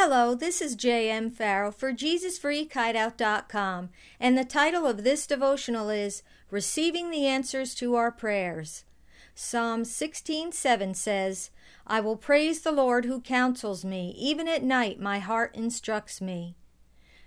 Hello, this is J.M. Farrell for JesusFreakHideout.com, and the title of this devotional is Receiving the Answers to Our Prayers. Psalm 16:7 says, I will praise the Lord who counsels me, even at night my heart instructs me.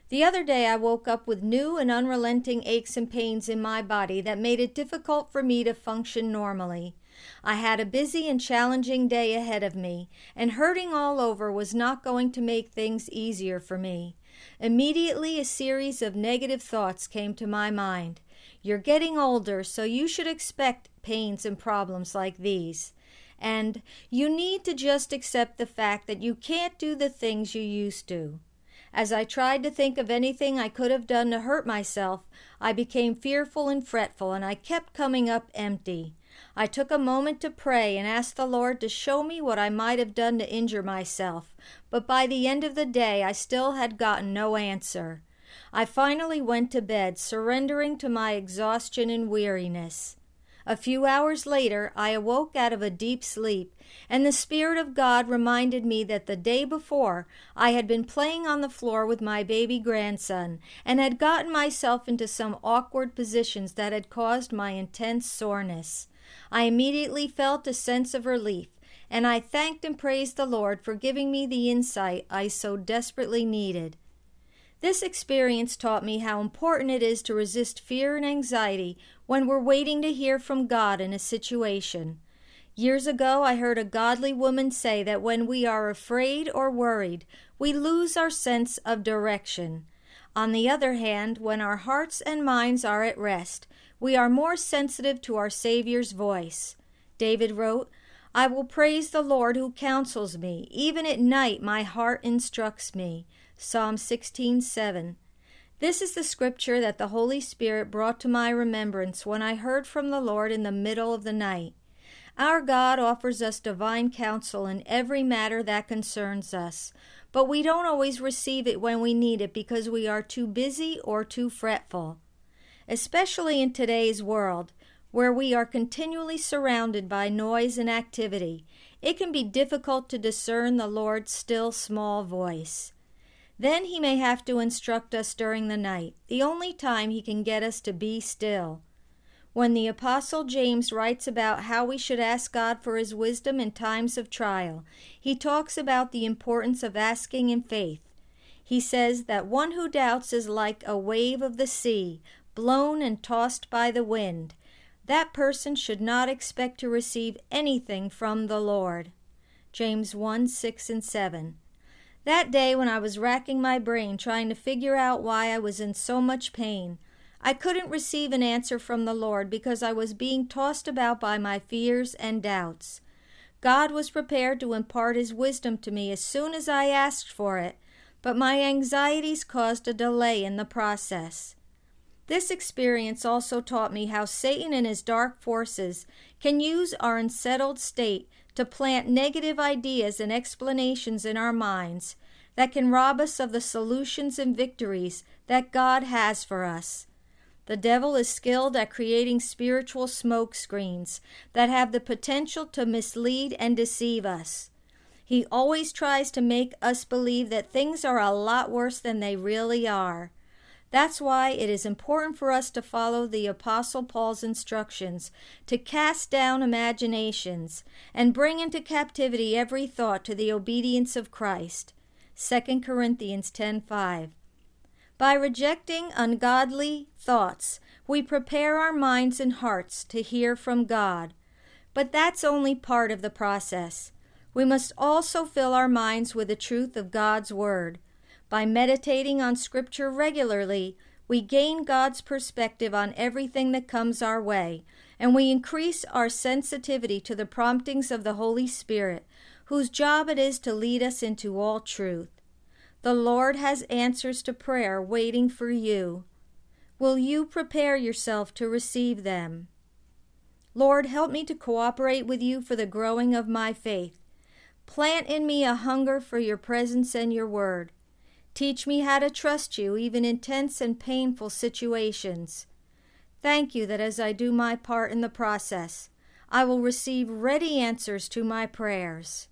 The other day I woke up with new and unrelenting aches and pains in my body that made it difficult for me to function normally. I had a busy and challenging day ahead of me, and hurting all over was not going to make things easier for me. Immediately, a series of negative thoughts came to my mind. You're getting older, so you should expect pains and problems like these. And you need to just accept the fact that you can't do the things you used to. As I tried to think of anything I could have done to hurt myself, I became fearful and fretful, and I kept coming up empty. I took a moment to pray and ask the Lord to show me what I might have done to injure myself, but by the end of the day I still had gotten no answer. I finally went to bed, surrendering to my exhaustion and weariness. A few hours later, I awoke out of a deep sleep, and the Spirit of God reminded me that the day before I had been playing on the floor with my baby grandson and had gotten myself into some awkward positions that had caused my intense soreness. I immediately felt a sense of relief, and I thanked and praised the Lord for giving me the insight I so desperately needed. This experience taught me how important it is to resist fear and anxiety when we're waiting to hear from God in a situation. Years ago, I heard a godly woman say that when we are afraid or worried, we lose our sense of direction. On the other hand, when our hearts and minds are at rest, we are more sensitive to our Savior's voice. David wrote, I will praise the Lord who counsels me. Even at night my heart instructs me. Psalm 16:7. This is the scripture that the Holy Spirit brought to my remembrance when I heard from the Lord in the middle of the night. Our God offers us divine counsel in every matter that concerns us, but we don't always receive it when we need it because we are too busy or too fretful especially in today's world, where we are continually surrounded by noise and activity, it can be difficult to discern the Lord's still small voice. Then he may have to instruct us during the night, the only time he can get us to be still. When the Apostle James writes about how we should ask God for his wisdom in times of trial, he talks about the importance of asking in faith. He says that one who doubts is like a wave of the sea, blown and tossed by the wind. That person should not expect to receive anything from the Lord. James 1 6 and 7. That day, when I was racking my brain trying to figure out why I was in so much pain, I couldn't receive an answer from the Lord because I was being tossed about by my fears and doubts. God was prepared to impart His wisdom to me as soon as I asked for it, but my anxieties caused a delay in the process. This experience also taught me how Satan and his dark forces can use our unsettled state to plant negative ideas and explanations in our minds that can rob us of the solutions and victories that God has for us. The devil is skilled at creating spiritual smoke screens that have the potential to mislead and deceive us. He always tries to make us believe that things are a lot worse than they really are. That's why it is important for us to follow the Apostle Paul's instructions to cast down imaginations and bring into captivity every thought to the obedience of Christ. 2 Corinthians 10:5. By rejecting ungodly thoughts, we prepare our minds and hearts to hear from God. But that's only part of the process. We must also fill our minds with the truth of God's Word. By meditating on Scripture regularly, we gain God's perspective on everything that comes our way, and we increase our sensitivity to the promptings of the Holy Spirit, whose job it is to lead us into all truth. The Lord has answers to prayer waiting for you. Will you prepare yourself to receive them? Lord, help me to cooperate with you for the growing of my faith. Plant in me a hunger for your presence and your word. Teach me how to trust you even in tense and painful situations. Thank you that as I do my part in the process, I will receive ready answers to my prayers.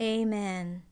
Amen.